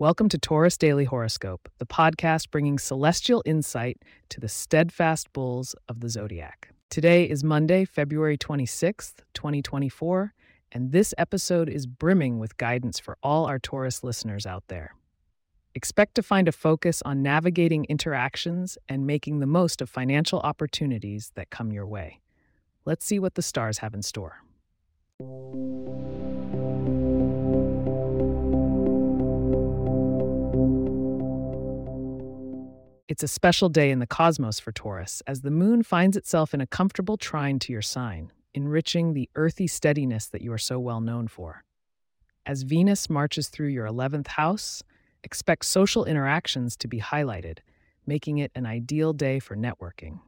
Welcome to Taurus Daily Horoscope, the podcast bringing celestial insight to the steadfast bulls of the zodiac. Today is Monday, February 26th, 2024, and this episode is brimming with guidance for all our Taurus listeners out there. Expect to find a focus on navigating interactions and making the most of financial opportunities that come your way. Let's see what the stars have in store. It's a special day in the cosmos for Taurus as the moon finds itself in a comfortable trine to your sign, enriching the earthy steadiness that you are so well known for. As Venus marches through your 11th house, expect social interactions to be highlighted, making it an ideal day for networking.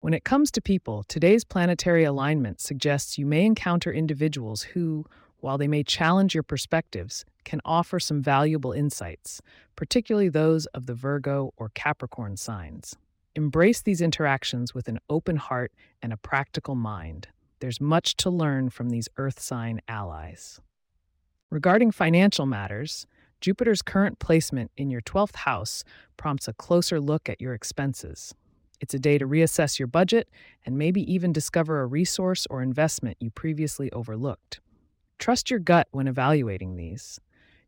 When it comes to people, today's planetary alignment suggests you may encounter individuals who, while they may challenge your perspectives, can offer some valuable insights, particularly those of the Virgo or Capricorn signs. Embrace these interactions with an open heart and a practical mind. There's much to learn from these Earth sign allies. Regarding financial matters, Jupiter's current placement in your 12th house prompts a closer look at your expenses. It's a day to reassess your budget and maybe even discover a resource or investment you previously overlooked. Trust your gut when evaluating these.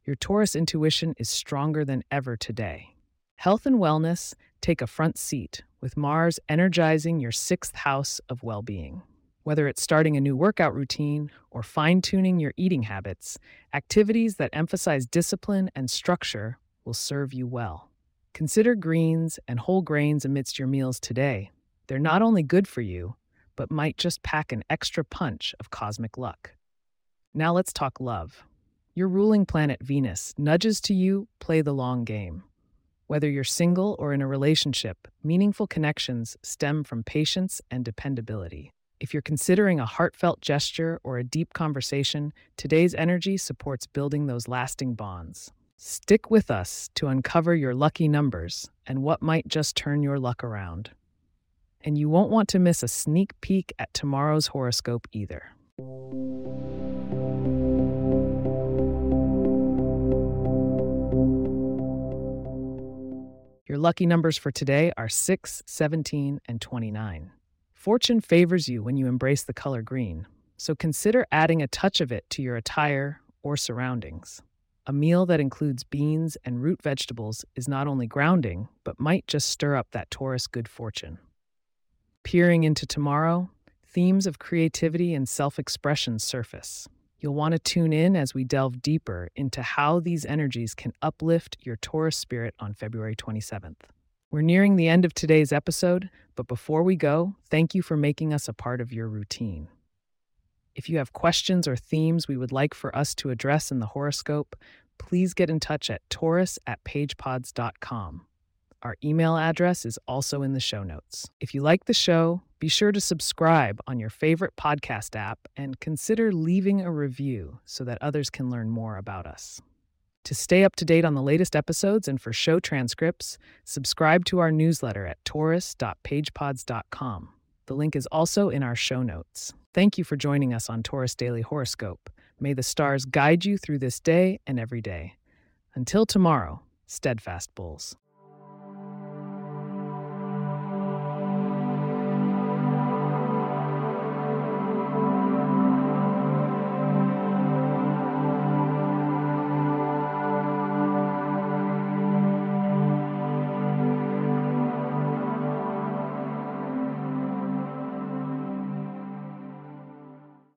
Your Taurus intuition is stronger than ever today. Health and wellness take a front seat, with Mars energizing your sixth house of well being. Whether it's starting a new workout routine or fine tuning your eating habits, activities that emphasize discipline and structure will serve you well. Consider greens and whole grains amidst your meals today. They're not only good for you, but might just pack an extra punch of cosmic luck. Now let's talk love. Your ruling planet Venus nudges to you play the long game. Whether you're single or in a relationship, meaningful connections stem from patience and dependability. If you're considering a heartfelt gesture or a deep conversation, today's energy supports building those lasting bonds. Stick with us to uncover your lucky numbers and what might just turn your luck around. And you won't want to miss a sneak peek at tomorrow's horoscope either. Lucky numbers for today are 6, 17, and 29. Fortune favors you when you embrace the color green, so consider adding a touch of it to your attire or surroundings. A meal that includes beans and root vegetables is not only grounding, but might just stir up that Taurus good fortune. Peering into tomorrow, themes of creativity and self expression surface. You'll want to tune in as we delve deeper into how these energies can uplift your Taurus spirit on February 27th. We're nearing the end of today's episode, but before we go, thank you for making us a part of your routine. If you have questions or themes we would like for us to address in the horoscope, please get in touch at taurus at pagepods.com. Our email address is also in the show notes. If you like the show, be sure to subscribe on your favorite podcast app and consider leaving a review so that others can learn more about us. To stay up to date on the latest episodes and for show transcripts, subscribe to our newsletter at taurus.pagepods.com. The link is also in our show notes. Thank you for joining us on Taurus Daily Horoscope. May the stars guide you through this day and every day. Until tomorrow, steadfast bulls.